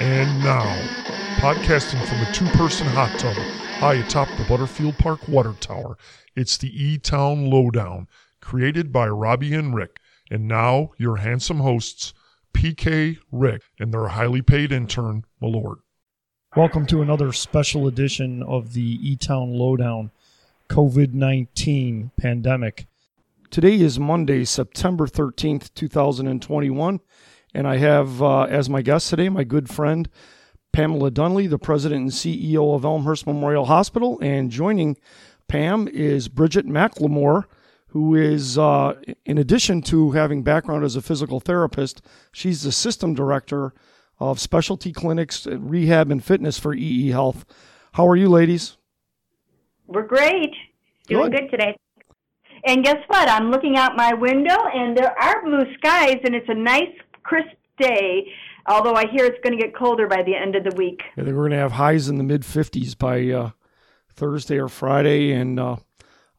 And now, podcasting from a two person hot tub high atop the Butterfield Park Water Tower, it's the E Town Lowdown, created by Robbie and Rick. And now, your handsome hosts, PK, Rick, and their highly paid intern, Malord. Welcome to another special edition of the E Town Lowdown COVID 19 pandemic. Today is Monday, September 13th, 2021. And I have uh, as my guest today my good friend Pamela Dunley, the president and CEO of Elmhurst Memorial Hospital. And joining Pam is Bridget McLemore, who is, uh, in addition to having background as a physical therapist, she's the system director of specialty clinics, rehab, and fitness for EE Health. How are you, ladies? We're great. Doing good, good today. And guess what? I'm looking out my window and there are blue skies and it's a nice crisp day, although I hear it's going to get colder by the end of the week. I think we're going to have highs in the mid 50s by uh, Thursday or Friday, and uh,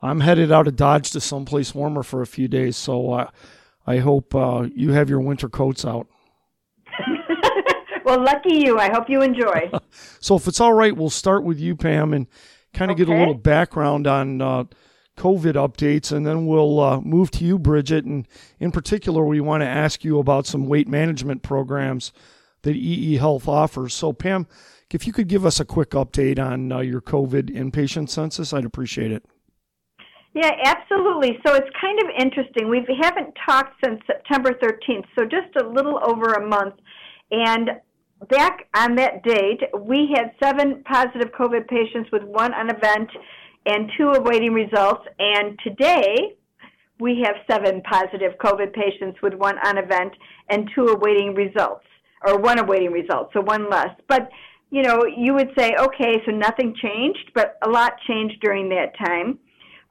I'm headed out of Dodge to someplace warmer for a few days. So uh, I hope uh, you have your winter coats out. well, lucky you. I hope you enjoy. so, if it's all right, we'll start with you, Pam, and kind of okay. get a little background on uh, COVID updates, and then we'll uh, move to you, Bridget. And in particular, we want to ask you about some weight management programs that EE Health offers. So, Pam, if you could give us a quick update on uh, your COVID inpatient census, I'd appreciate it. Yeah, absolutely. So it's kind of interesting. We haven't talked since September 13th, so just a little over a month. And back on that date, we had seven positive COVID patients with one on event and two awaiting results. And today, we have seven positive COVID patients with one on event and two awaiting results, or one awaiting results, so one less. But, you know, you would say, okay, so nothing changed, but a lot changed during that time.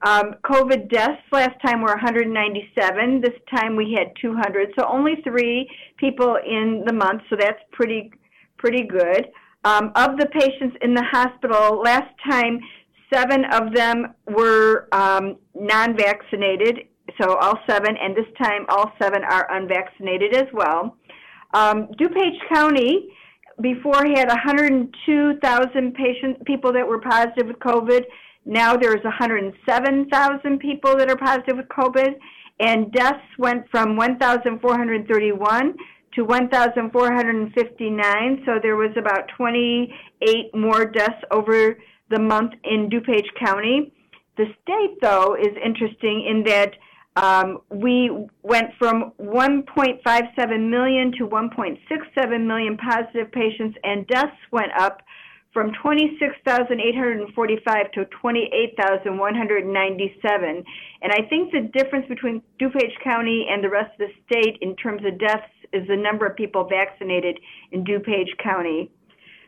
Um, COVID deaths last time were 197. This time we had 200, so only three people in the month, so that's pretty pretty good. Um, of the patients in the hospital, last time Seven of them were um, non vaccinated, so all seven, and this time all seven are unvaccinated as well. Um, DuPage County before had 102,000 patient people that were positive with COVID. Now there's 107,000 people that are positive with COVID, and deaths went from 1,431 to 1,459. So there was about 28 more deaths over the month in DuPage County. The state, though, is interesting in that um, we went from 1.57 million to 1.67 million positive patients, and deaths went up from 26,845 to 28,197. And I think the difference between DuPage County and the rest of the state in terms of deaths is the number of people vaccinated in DuPage County.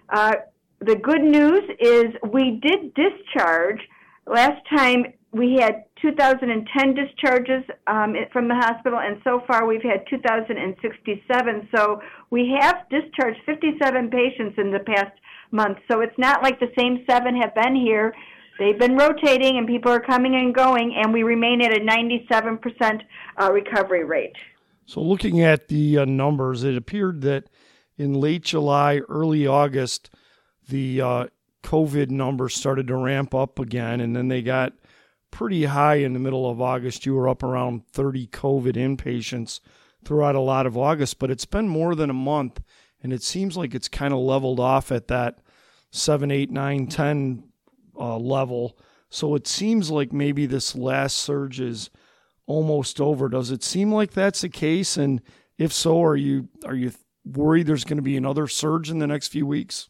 Uh, the good news is we did discharge. Last time we had 2010 discharges um, from the hospital, and so far we've had 2,067. So we have discharged 57 patients in the past month. So it's not like the same seven have been here. They've been rotating, and people are coming and going, and we remain at a 97% uh, recovery rate. So, looking at the uh, numbers, it appeared that in late July, early August, the uh, COVID numbers started to ramp up again, and then they got pretty high in the middle of August. You were up around 30 COVID inpatients throughout a lot of August, but it's been more than a month, and it seems like it's kind of leveled off at that 7, 8, 9, 10 uh, level. So it seems like maybe this last surge is almost over. Does it seem like that's the case? And if so, are you are you worried there's going to be another surge in the next few weeks?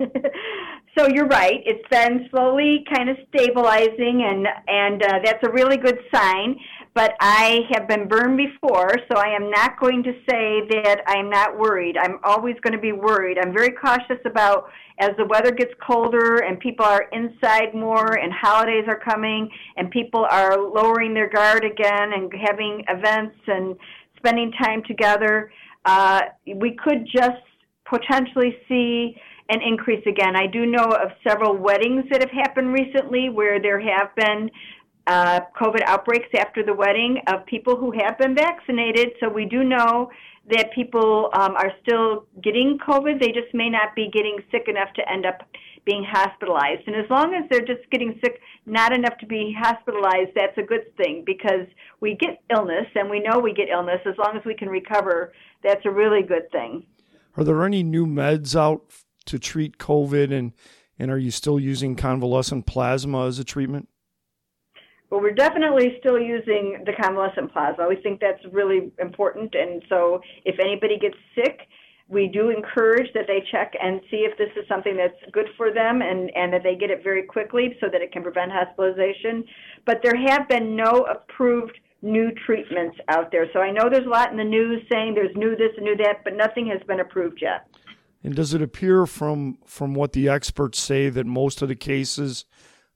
so you're right. It's been slowly kind of stabilizing, and and uh, that's a really good sign. But I have been burned before, so I am not going to say that I'm not worried. I'm always going to be worried. I'm very cautious about as the weather gets colder and people are inside more, and holidays are coming, and people are lowering their guard again and having events and spending time together. Uh, we could just potentially see an increase again. I do know of several weddings that have happened recently where there have been uh, COVID outbreaks after the wedding of people who have been vaccinated. So we do know that people um, are still getting COVID. They just may not be getting sick enough to end up being hospitalized. And as long as they're just getting sick, not enough to be hospitalized, that's a good thing because we get illness and we know we get illness. As long as we can recover, that's a really good thing. Are there any new meds out to treat COVID and, and are you still using convalescent plasma as a treatment? Well, we're definitely still using the convalescent plasma. We think that's really important. And so if anybody gets sick, we do encourage that they check and see if this is something that's good for them and, and that they get it very quickly so that it can prevent hospitalization. But there have been no approved new treatments out there. So I know there's a lot in the news saying there's new this and new that, but nothing has been approved yet. And does it appear from from what the experts say that most of the cases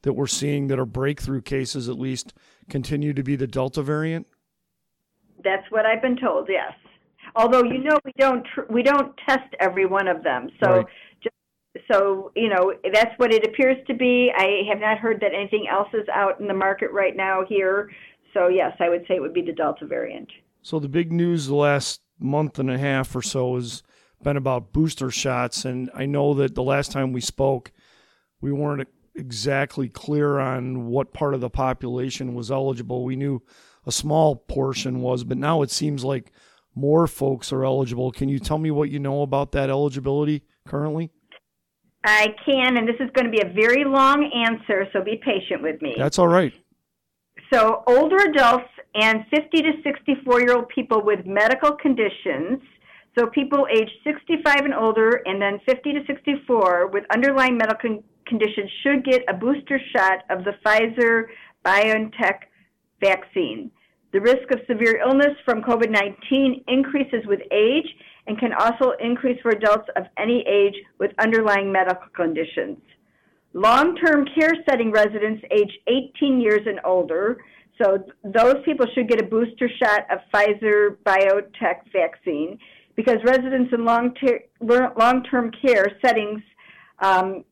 that we're seeing that are breakthrough cases at least continue to be the Delta variant? That's what I've been told. Yes. Although you know we don't tr- we don't test every one of them. So Right. just, so you know that's what it appears to be. I have not heard that anything else is out in the market right now here. So yes, I would say it would be the Delta variant. So the big news the last month and a half or so has been about booster shots, and I know that the last time we spoke, we weren't exactly clear on what part of the population was eligible. We knew a small portion was, but now it seems like more folks are eligible. Can you tell me what you know about that eligibility currently? I can, and this is going to be a very long answer, so be patient with me. That's all right. So, older adults and 50 to 64 year old people with medical conditions, so people aged 65 and older, and then 50 to 64 with underlying medical conditions should get a booster shot of the Pfizer BioNTech vaccine. The risk of severe illness from COVID 19 increases with age and can also increase for adults of any age with underlying medical conditions. Long term care setting residents aged 18 years and older, so those people should get a booster shot of Pfizer BioNTech vaccine because residents in long term care settings, um,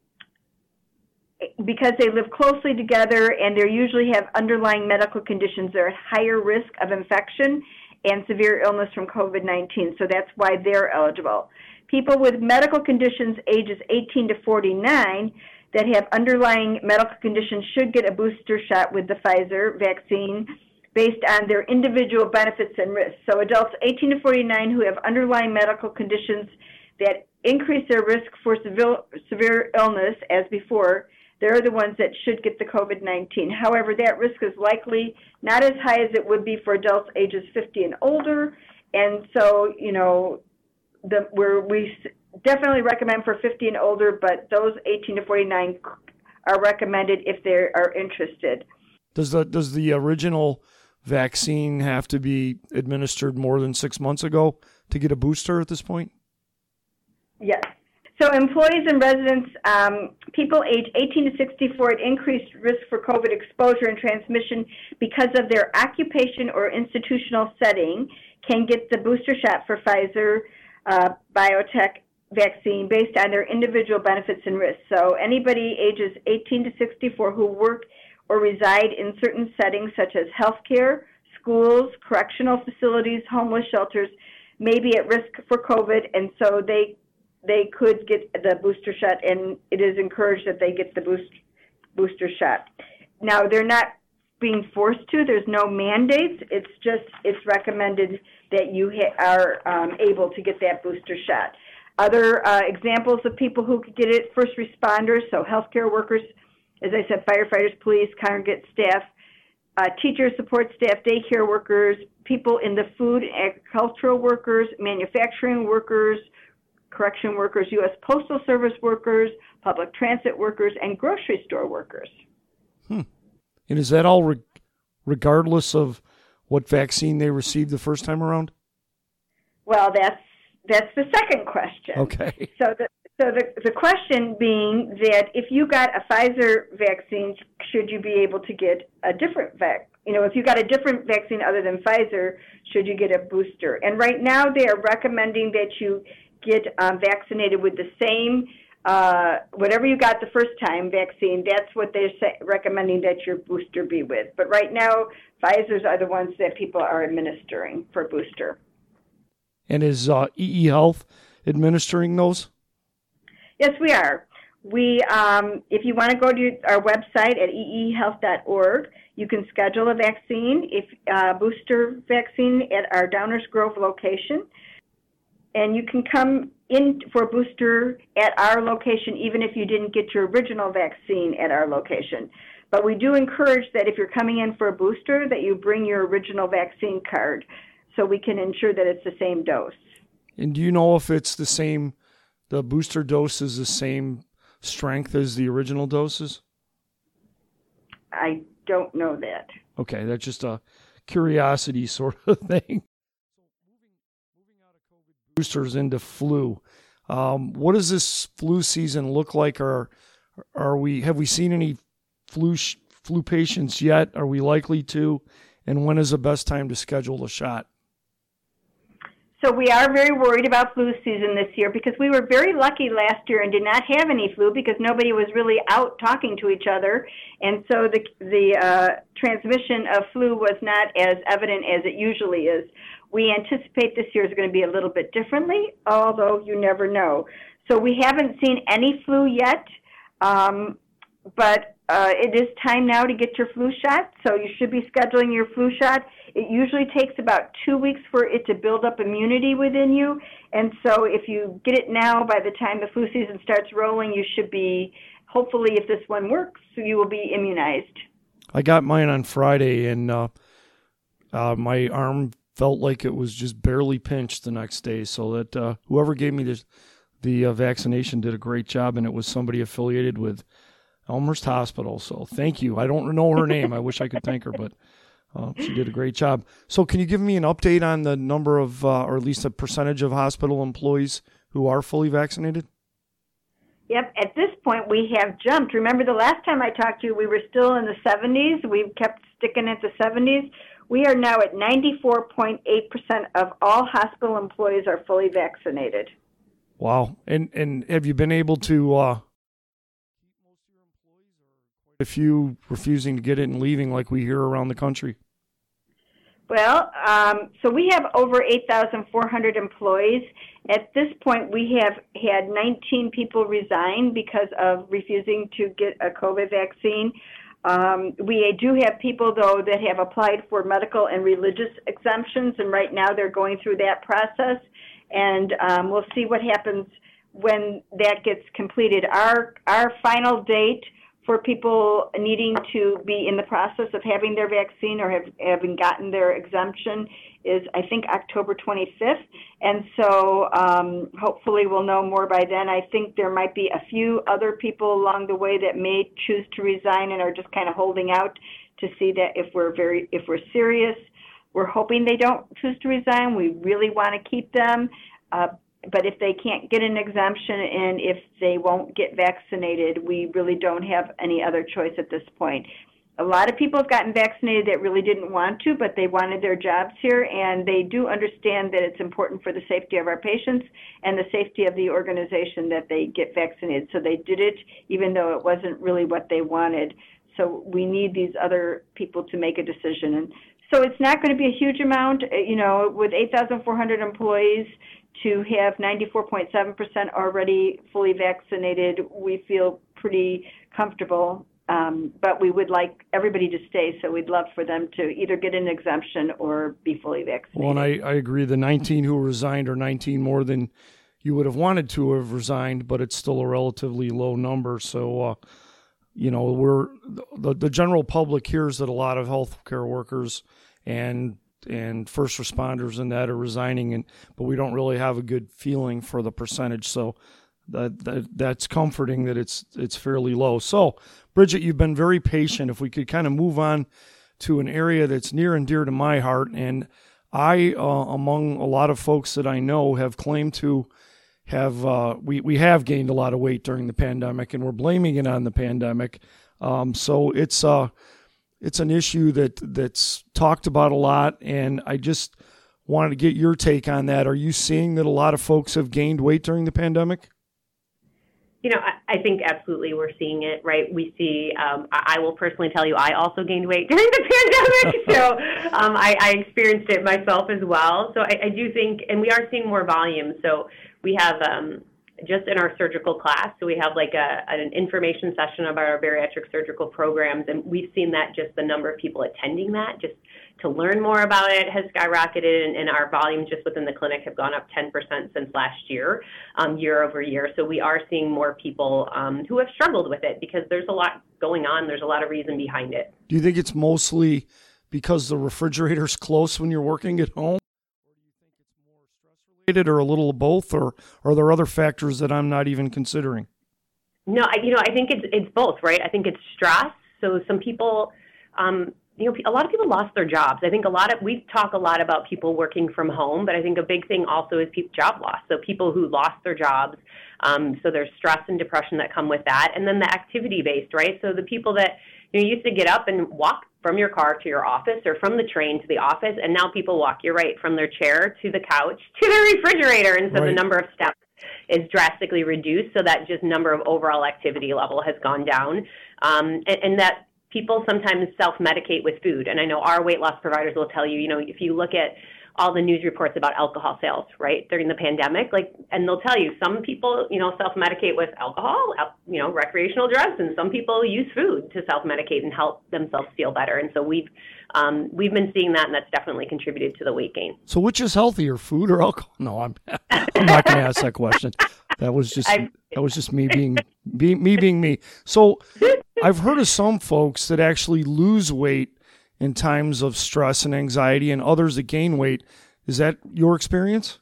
because they live closely together and they usually have underlying medical conditions, they're at higher risk of infection and severe illness from COVID 19. So that's why they're eligible. People with medical conditions ages 18 to 49 that have underlying medical conditions should get a booster shot with the Pfizer vaccine based on their individual benefits and risks. So adults 18 to 49 who have underlying medical conditions that increase their risk for severe, illness as before, they're the ones that should get the COVID 19. However, that risk is likely not as high as it would be for adults ages 50 and older. And so, you know, the, we definitely recommend for 50 and older, but those 18 to 49 are recommended if they are interested. Does the does the original vaccine have to be administered more than six months ago to get a booster at this point? Yes. So employees and residents, um, people age 18 to 64 at increased risk for COVID exposure and transmission because of their occupation or institutional setting can get the booster shot for Pfizer uh, BioNTech vaccine based on their individual benefits and risks. So anybody ages 18 to 64 who work or reside in certain settings such as healthcare, schools, correctional facilities, homeless shelters may be at risk for COVID, and so they they could get the booster shot, and it is encouraged that they get the boost booster shot. Now they're not being forced to. There's no mandates. It's just it's recommended that you ha- are um, able to get that booster shot. Other uh, examples of people who could get it: first responders, so healthcare workers, as I said, firefighters, police, congregate staff, uh, teachers, support staff, daycare workers, people in the food, and agricultural workers, manufacturing workers, correction workers, U.S. Postal Service workers, public transit workers, and grocery store workers. Hmm. And is that all re- regardless of what vaccine they received the first time around? Well, that's that's the second question. Okay. So the so the the question being that if you got a Pfizer vaccine, should you be able to get a different vac? You know, if you got a different vaccine other than Pfizer, should you get a booster? And right now, they are recommending that you get um, vaccinated with the same uh, whatever you got the first time vaccine, that's what they're say, recommending that your booster be with. But right now, Pfizer's are the ones that people are administering for booster. And is uh, EE Health administering those? Yes, we are. We, um, if you want to go to our website at eehealth.org, you can schedule a vaccine, if uh, booster vaccine at our Downers Grove location, and you can come in for a booster at our location, even if you didn't get your original vaccine at our location. But we do encourage that if you're coming in for a booster, that you bring your original vaccine card, so we can ensure that it's the same dose. And do you know if it's the same? The booster dose is the same strength as the original doses? I don't know that. Okay, that's just a curiosity sort of thing. Boosters into flu. Um, what does this flu season look like? Are are we have we seen any flu sh- flu patients yet? Are we likely to? And when is the best time to schedule a shot? So we are very worried about flu season this year because we were very lucky last year and did not have any flu because nobody was really out talking to each other, and so the the uh, transmission of flu was not as evident as it usually is. We anticipate this year is going to be a little bit differently, although you never know. So we haven't seen any flu yet, um, but uh, it is time now to get your flu shot. So you should be scheduling your flu shot it usually takes about two weeks for it to build up immunity within you. And so if you get it now, by the time the flu season starts rolling, you should be, hopefully, if this one works, you will be immunized. I got mine on Friday, and uh, uh, my arm felt like it was just barely pinched the next day. So that uh, whoever gave me this, the uh, vaccination did a great job, and it was somebody affiliated with Elmhurst Hospital. So thank you. I don't know her name. I wish I could thank her, but uh, she did a great job. So, can you give me an update on the number of, uh, or at least a percentage of hospital employees who are fully vaccinated? Yep, at this point we have jumped. Remember the last time I talked to you, we were still in the 70s. We've kept sticking at the 70s. We are now at 94.8% of all hospital employees are fully vaccinated. Wow. And and have you been able to uh few refusing to get it and leaving like we hear around the country? Well, um, so we have over 8,400 employees. At this point, we have had 19 people resign because of refusing to get a COVID vaccine. Um, we do have people, though, that have applied for medical and religious exemptions, and right now they're going through that process. And um, we'll see what happens when that gets completed. Our our final date for people needing to be in the process of having their vaccine or have having gotten their exemption is I think October 25th, and so um, hopefully we'll know more by then. I think there might be a few other people along the way that may choose to resign and are just kind of holding out to see that if we're very if we're serious. We're hoping they don't choose to resign. We really want to keep them. Uh, but if they can't get an exemption and if they won't get vaccinated, we really don't have any other choice at this point. A lot of people have gotten vaccinated that really didn't want to, but they wanted their jobs here, and they do understand that it's important for the safety of our patients and the safety of the organization that they get vaccinated. So they did it, even though it wasn't really what they wanted. So we need these other people to make a decision. And so it's not going to be a huge amount. You know, with 8,400 employees, to have 94.7% already fully vaccinated, we feel pretty comfortable. Um, but we would like everybody to stay, so we'd love for them to either get an exemption or be fully vaccinated. Well, and I, I agree. The 19 who resigned are 19 more than you would have wanted to have resigned, but it's still a relatively low number. So, uh, you know, we're the, the general public hears that a lot of healthcare workers and and first responders and that are resigning and but we don't really have a good feeling for the percentage. So that, that that's comforting that it's it's fairly low. So bridget you've been very patient. If we could kind of move on to an area that's near and dear to my heart and i uh, among a lot of folks that i know have claimed to have uh, we, we have gained a lot of weight during the pandemic and we're blaming it on the pandemic. Um, so it's uh it's an issue that that's talked about a lot, and I just wanted to get your take on that. Are you seeing that a lot of folks have gained weight during the pandemic? you know, I, I, think absolutely we're seeing it, right? We see, um, I, I, will personally tell you, I also gained weight during the pandemic. so um, I, I, experienced it myself as well. So I, do think, and we are seeing more volume. So we have, um, just in our surgical class. So we have like a, an information session about our bariatric surgical programs, and we've seen that just the number of people attending that, just to learn more about it, has skyrocketed, and, and our volumes just within the clinic have gone up 10% since last year, um, year over year. So we are seeing more people um, who have struggled with it because there's a lot going on. There's a lot of reason behind it. Do you think it's mostly because the refrigerator's close when you're working at home? Related or a little of both, or are there other factors that I'm not even considering? No, I, you know, I think it's it's both, right? I think it's stress. So some people, um, you know, a lot of people lost their jobs. I think a lot of we talk a lot about people working from home, but I think a big thing also is people, job loss. So people who lost their jobs. Um, so there's stress and depression that come with that, and then the activity based, right? So the people that you know used to get up and walk from your car to your office or from the train to the office, and now people walk, you're right, from their chair to the couch to the refrigerator. And so right. the number of steps is drastically reduced, so that just number of overall activity level has gone down. Um, and, and that people sometimes self medicate with food. And I know our weight loss providers will tell you, you know, if you look at all the news reports about alcohol sales, right, during the pandemic. Like, and they'll tell you some people, you know, self-medicate with alcohol, you know, recreational drugs, and some people use food to self-medicate and help themselves feel better. And so we've um, we've been seeing that, and that's definitely contributed to the weight gain. So, which is healthier, food or alcohol? No, I'm I'm not going to ask that question. That was just I, that was just me being be, me being me. So, I've heard of some folks that actually lose weight in times of stress and anxiety and others that gain weight. Is that your experience?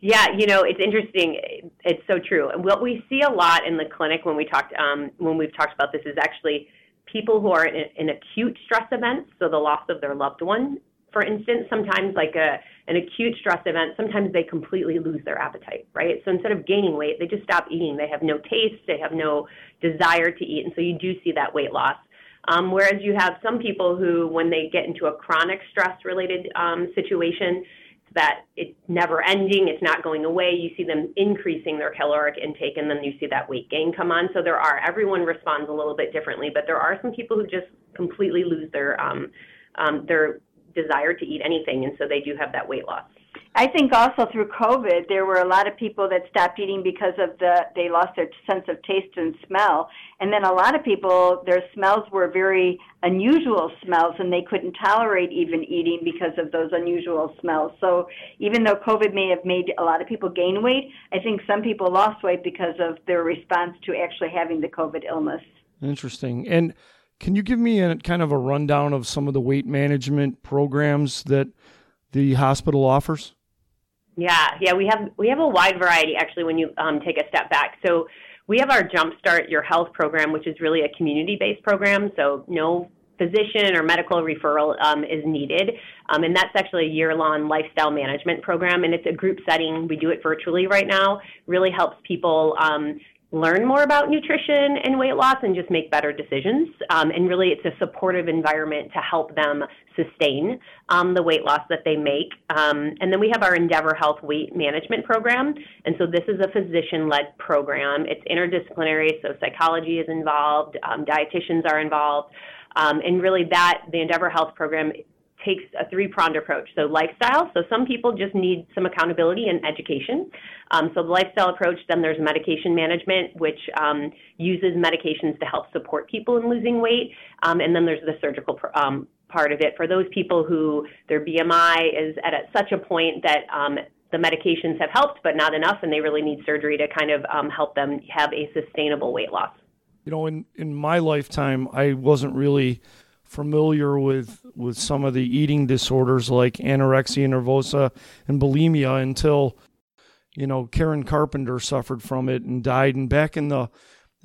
Yeah, you know, it's interesting. It's so true. And what we see a lot in the clinic when we talked um, when we've talked about this is actually people who are in, in acute stress events, so the loss of their loved one, for instance, sometimes like a an acute stress event, sometimes they completely lose their appetite, right? So instead of gaining weight, they just stop eating. They have no taste, they have no desire to eat, and so you do see that weight loss. Um, whereas you have some people who, when they get into a chronic stress-related um, situation, that it's never ending, it's not going away. You see them increasing their caloric intake, and then you see that weight gain come on. So there are everyone responds a little bit differently, but there are some people who just completely lose their um, um, their desire to eat anything, and so they do have that weight loss. I think also through COVID, there were a lot of people that stopped eating because of the they lost their sense of taste and smell, and then a lot of people their smells were very unusual smells, and they couldn't tolerate even eating because of those unusual smells. So even though COVID may have made a lot of people gain weight, I think some people lost weight because of their response to actually having the COVID illness. Interesting. And can you give me a kind of a rundown of some of the weight management programs that the hospital offers? Yeah, yeah, we have we have a wide variety actually. When you um, take a step back, so we have our Jumpstart Your Health program, which is really a community-based program. So no physician or medical referral um, is needed, um, and that's actually a year-long lifestyle management program, and it's a group setting. We do it virtually right now. Really helps people um, learn more about nutrition and weight loss and just make better decisions. Um, and really, it's a supportive environment to help them sustain um, the weight loss that they make. Um, and then we have our Endeavor Health Weight Management Program. And so this is a physician led program. It's interdisciplinary, so psychology is involved, um, dietitians are involved. Um, and really, that the Endeavor Health program takes a three pronged approach. So, lifestyle. So, some people just need some accountability and education. Um, so, the lifestyle approach, then there's medication management, which um, uses medications to help support people in losing weight. Um, and then there's the surgical um, part of it for those people who their BMI is at such a point that um, the medications have helped, but not enough, and they really need surgery to kind of um, help them have a sustainable weight loss. You know, in, in my lifetime, I wasn't really familiar with with some of the eating disorders like anorexia nervosa and bulimia until you know Karen Carpenter suffered from it and died and back in the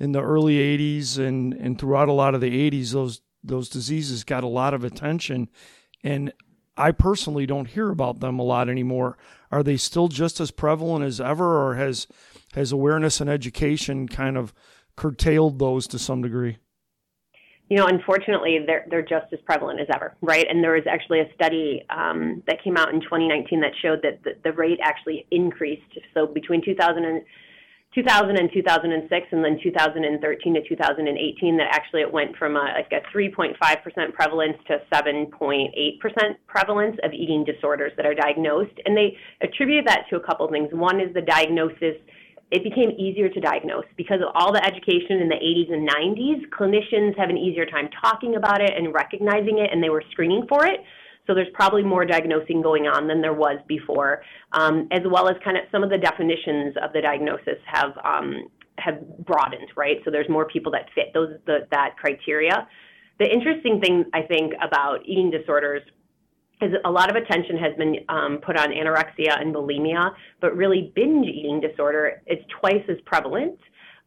in the early 80s and and throughout a lot of the 80s those those diseases got a lot of attention and I personally don't hear about them a lot anymore. Are they still just as prevalent as ever or has has awareness and education kind of curtailed those to some degree? You know, unfortunately, they're they're just as prevalent as ever, right? And there was actually a study um, that came out in 2019 that showed that the, the rate actually increased. So between 2000 and 2000 and 2006 and then 2013 to 2018 that actually it went from a, like a 3.5% prevalence to 7.8% prevalence of eating disorders that are diagnosed and they attribute that to a couple things one is the diagnosis it became easier to diagnose because of all the education in the 80s and 90s clinicians have an easier time talking about it and recognizing it and they were screening for it so there's probably more diagnosing going on than there was before, um, as well as kind of some of the definitions of the diagnosis have um, have broadened, right? So there's more people that fit those the, that criteria. The interesting thing I think about eating disorders is a lot of attention has been um, put on anorexia and bulimia, but really binge eating disorder is twice as prevalent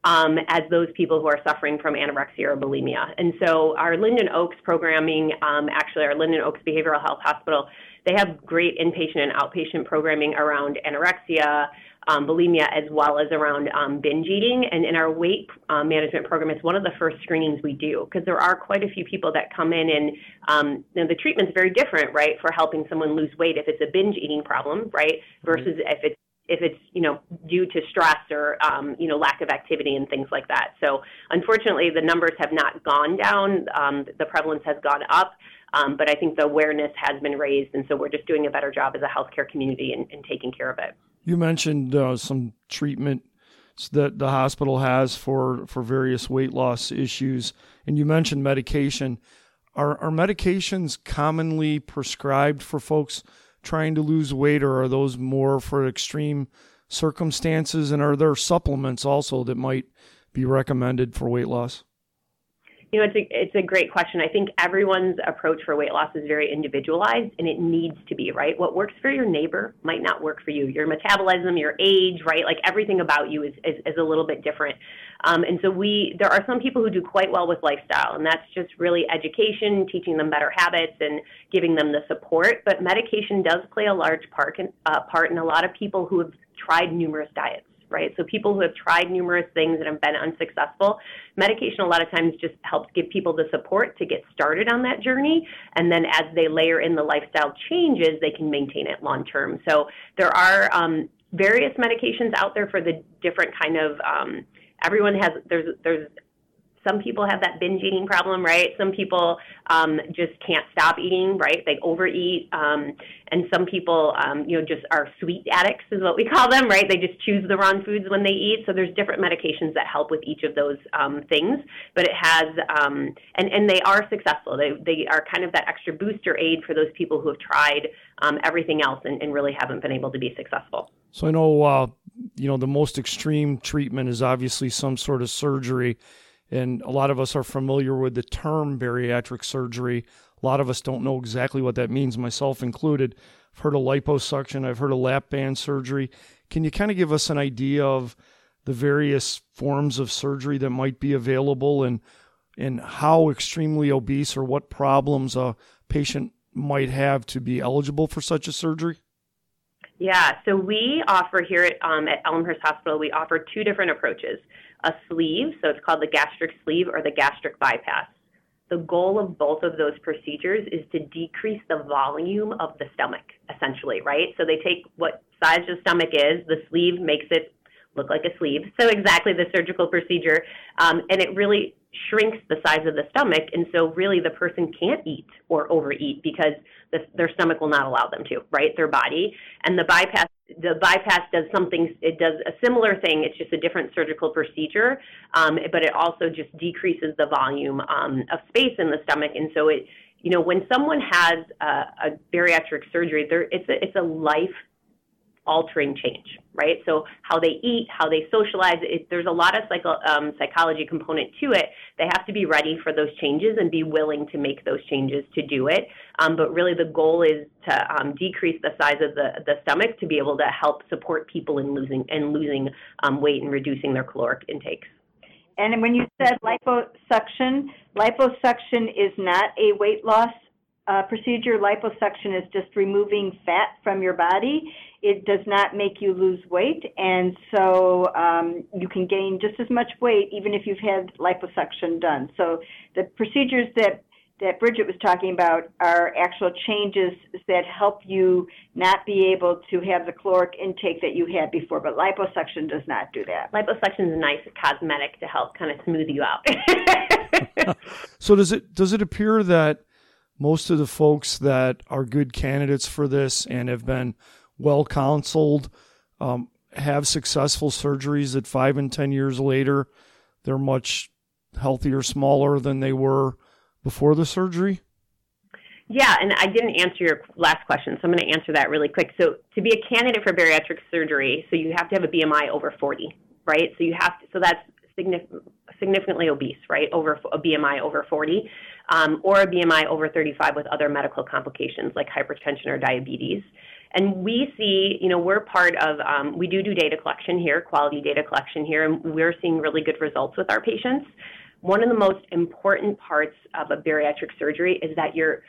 um, as those people who are suffering from anorexia or bulimia. And so our Linden Oaks programming, um, actually our Linden Oaks Behavioral Health Hospital, they have great inpatient and outpatient programming around anorexia, um, bulimia, as well as around um, binge eating. And in our weight um, management program, it's one of the first screenings we do because there are quite a few people that come in and um, you know, the treatment's very different, right, for helping someone lose weight if it's a binge eating problem, right, versus mm-hmm. if it's if it's you know due to stress or um, you know lack of activity and things like that. So unfortunately, the numbers have not gone down. Um, the prevalence has gone up, um, but I think the awareness has been raised, and so we're just doing a better job as a healthcare community in, in taking care of it. You mentioned uh, some treatment that the hospital has for for various weight loss issues, and you mentioned medication. Are, are medications commonly prescribed for folks trying to lose weight, or are those more for extreme circumstances? And are there supplements also that might be recommended for weight loss? You know, it's a, it's a great question. I think everyone's approach for weight loss is very individualized and it needs to be, right? What works for your neighbor might not work for you. Your metabolism, your age, right? Like everything about you is, is, is a little bit different. Um, and so we, there are some people who do quite well with lifestyle, and that's just really education, teaching them better habits, and giving them the support. But medication does play a large part in, uh, part in a lot of people who have tried numerous diets right? So people who have tried numerous things and have been unsuccessful, medication a lot of times just helps give people the support to get started on that journey. And then as they layer in the lifestyle changes, they can maintain it long term. So there are um, various medications out there for the different kind of um, everyone has there's there's some people have that binge eating problem, right? Some people um, just can't stop eating, right? They overeat, um, and some people, um, you know, just are sweet addicts, is what we call them, right? They just choose the wrong foods when they eat. So there's different medications that help with each of those um, things, but it has, um, and and they are successful. They they are kind of that extra booster aid for those people who have tried um, everything else and, and really haven't been able to be successful. So I know, uh, you know, the most extreme treatment is obviously some sort of surgery and a lot of us are familiar with the term bariatric surgery. A lot of us don't know exactly what that means, myself included. I've heard of liposuction, I've heard of lap band surgery. Can you kind of give us an idea of the various forms of surgery that might be available and and how extremely obese or what problems a patient might have to be eligible for such a surgery? Yeah, so we offer here at, um, at Elmhurst Hospital, we offer two different approaches a sleeve, so it's called the gastric sleeve or the gastric bypass. The goal of both of those procedures is to decrease the volume of the stomach, essentially, right? So they take what size the stomach is, the sleeve makes it look like a sleeve. So exactly the surgical procedure, um, and it really shrinks the size of the stomach, and so really the person can't eat or overeat because the, their stomach will not allow them to, right? Their body, and the bypass the bypass does something, it does a similar thing, it's just a different surgical procedure, um, but it also just decreases the volume um, of space in the stomach. And so it, you know, when someone has a, a bariatric surgery, there, it's a, it's a life altering change, right? So how they eat, how they socialize, it, there's a lot of psycho, um, psychology component to it. They have to be ready for those changes and be willing to make those changes to do it. Um, but really, the goal is to um, decrease the size of the, the stomach to be able to help support people in losing and losing um, weight and reducing their caloric intakes. And when you said liposuction, liposuction is not a weight loss uh, procedure. Liposuction is just removing fat from your body it does not make you lose weight, and so um, you can gain just as much weight even if you've had liposuction done. So the procedures that that Bridget was talking about are actual changes that help you not be able to have the caloric intake that you had before. But liposuction does not do that. Liposuction is a nice cosmetic to help kind of smooth you out. so does it does it appear that most of the folks that are good candidates for this and have been well counseled um, have successful surgeries that five and ten years later they're much healthier, smaller than they were before the surgery? Yeah, and I didn't answer your last question, so I'm going to answer that really quick. So, to be a candidate for bariatric surgery, so you have to have a BMI over 40, right? So you have to, so that's significantly obese, right? Over a BMI over 40, um, or a BMI over 35 with other medical complications like hypertension or diabetes. And we see, you know, we're part of, um, we do do data collection here, quality data collection here, and we're seeing really good results with our patients. One of the most important parts of a bariatric surgery is that you're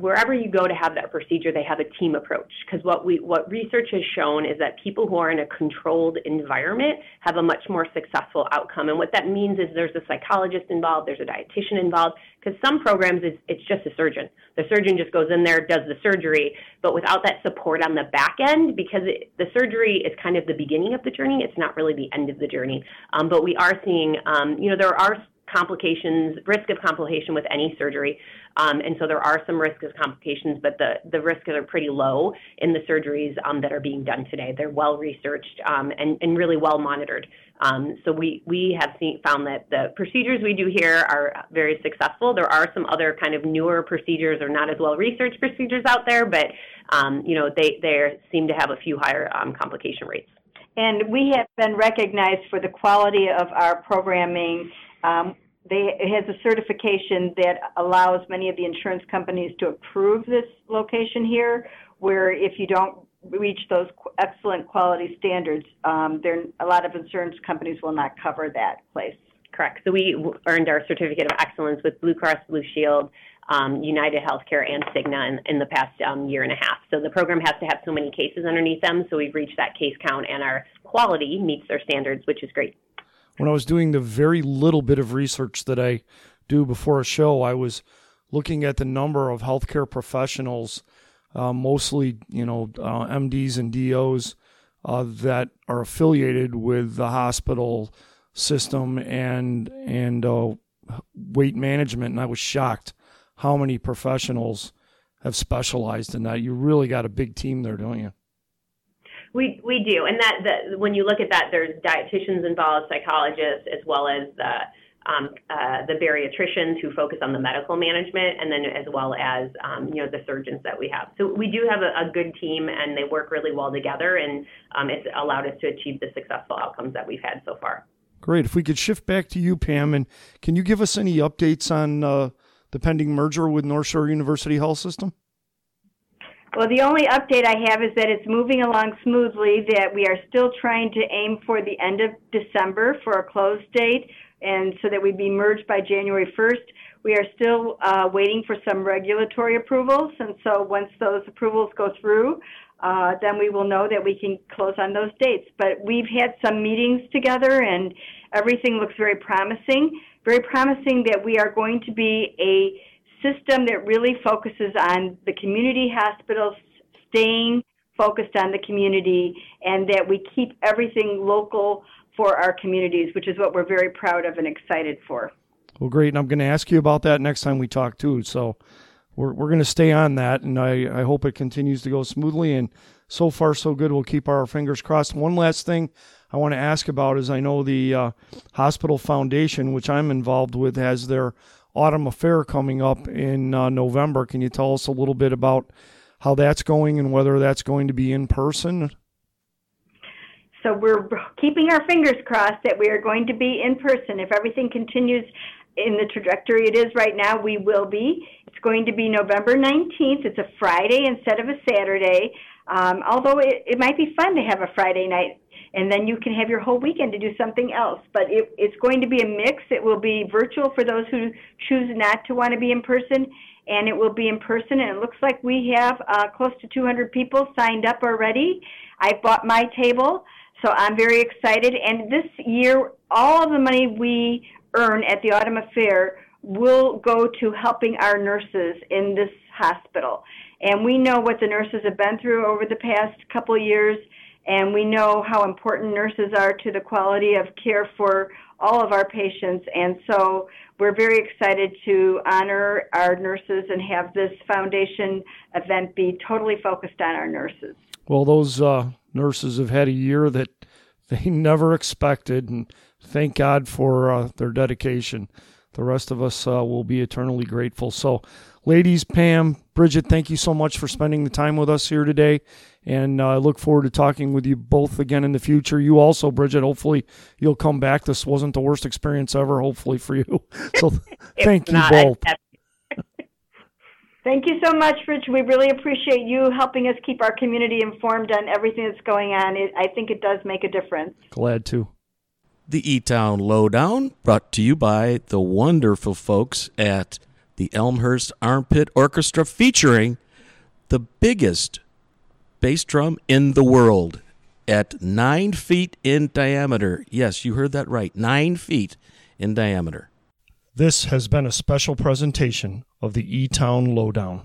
wherever you go to have that procedure, they have a team approach. Because what we what research has shown is that people who are in a controlled environment have a much more successful outcome. And what that means is there's a psychologist involved, there's a dietitian involved. Because some programs it's, it's just a surgeon. The surgeon just goes in there, does the surgery, but without that support on the back end, because it, the surgery is kind of the beginning of the journey. It's not really the end of the journey. Um, but we are seeing, um, you know, there are complications, risk of complication with any surgery. Um, and so there are some risks of complications, but the, the risks are pretty low in the surgeries um, that are being done today. They're well researched um, and, and really well monitored. Um, so we, we have seen, found that the procedures we do here are very successful. There are some other kind of newer procedures or not as well researched procedures out there, but um, you know they, they seem to have a few higher um, complication rates. And we have been recognized for the quality of our programming um, they, it has a certification that allows many of the insurance companies to approve this location here, where if you don't reach those excellent quality standards, um, there a lot of insurance companies will not cover that place. Correct. So we earned our certificate of excellence with Blue Cross Blue Shield, um, United Healthcare, and Cigna in, in the past um, year and a half. So the program has to have so many cases underneath them. So we've reached that case count, and our quality meets their standards, which is great when I was doing the very little bit of research that I do before a show, I was looking at the number of healthcare professionals, uh, mostly you know uh, MDs and DOs, uh, that are affiliated with the hospital system and and uh, weight management, and I was shocked how many professionals have specialized in that. You really got a big team there, don't you? We we do, and that the, when you look at that, there's dietitians involved, psychologists, as well as the um, uh, the bariatricians who focus on the medical management, and then as well as um, you know the surgeons that we have. So we do have a, a good team, and they work really well together, and um, it's allowed us to achieve the successful outcomes that we've had so far. Great. If we could shift back to you, Pam, and can you give us any updates on uh, the pending merger with North Shore University Health System? Well, the only update I have is that it's moving along smoothly, that we are still trying to aim for the end of December for a close date, and so that we'd be merged by January 1st. We are still uh, waiting for some regulatory approvals, and so once those approvals go through, uh, then we will know that we can close on those dates. But we've had some meetings together, and everything looks very promising. Very promising that we are going to be a system that really focuses on the community hospitals staying focused on the community and that we keep everything local for our communities, which is what we're very proud of and excited for. Well, great. And I'm going to ask you about that next time we talk, too. So we're, we're going to stay on that, and I, I hope it continues to go smoothly. And so far, so good. We'll keep our fingers crossed. One last thing I want to ask about is I know the uh, Hospital Foundation, which I'm involved with, has their Autumn Affair coming up in uh, November. Can you tell us a little bit about how that's going and whether that's going to be in person? So we're keeping our fingers crossed that we are going to be in person. If everything continues in the trajectory it is right now, we will be. It's going to be November 19th. It's a Friday instead of a Saturday. Um, although it, it might be fun to have a Friday night and then you can have your whole weekend to do something else. But it, it's going to be a mix. It will be virtual for those who choose not to want to be in person, and it will be in person. And it looks like we have uh, close to 200 people signed up already. I bought my table, so I'm very excited. And this year, all of the money we earn at the Autumn Affair will go to helping our nurses in this hospital. And we know what the nurses have been through over the past couple years, and we know how important nurses are to the quality of care for all of our patients. And so we're very excited to honor our nurses and have this foundation event be totally focused on our nurses. Well, those uh, nurses have had a year that they never expected, and thank God for uh, their dedication. The rest of us uh, will be eternally grateful. So, ladies, Pam, Bridget, thank you so much for spending the time with us here today. And uh, I look forward to talking with you both again in the future. You also, Bridget, hopefully you'll come back. This wasn't the worst experience ever, hopefully, for you. So, thank you not, both. Thank you so much, Rich. We really appreciate you helping us keep our community informed on everything that's going on. It, I think it does make a difference. Glad to. The E Town Lowdown, brought to you by the wonderful folks at the Elmhurst Armpit Orchestra, featuring the biggest bass drum in the world at nine feet in diameter. Yes, you heard that right. Nine feet in diameter. This has been a special presentation of the E Town Lowdown.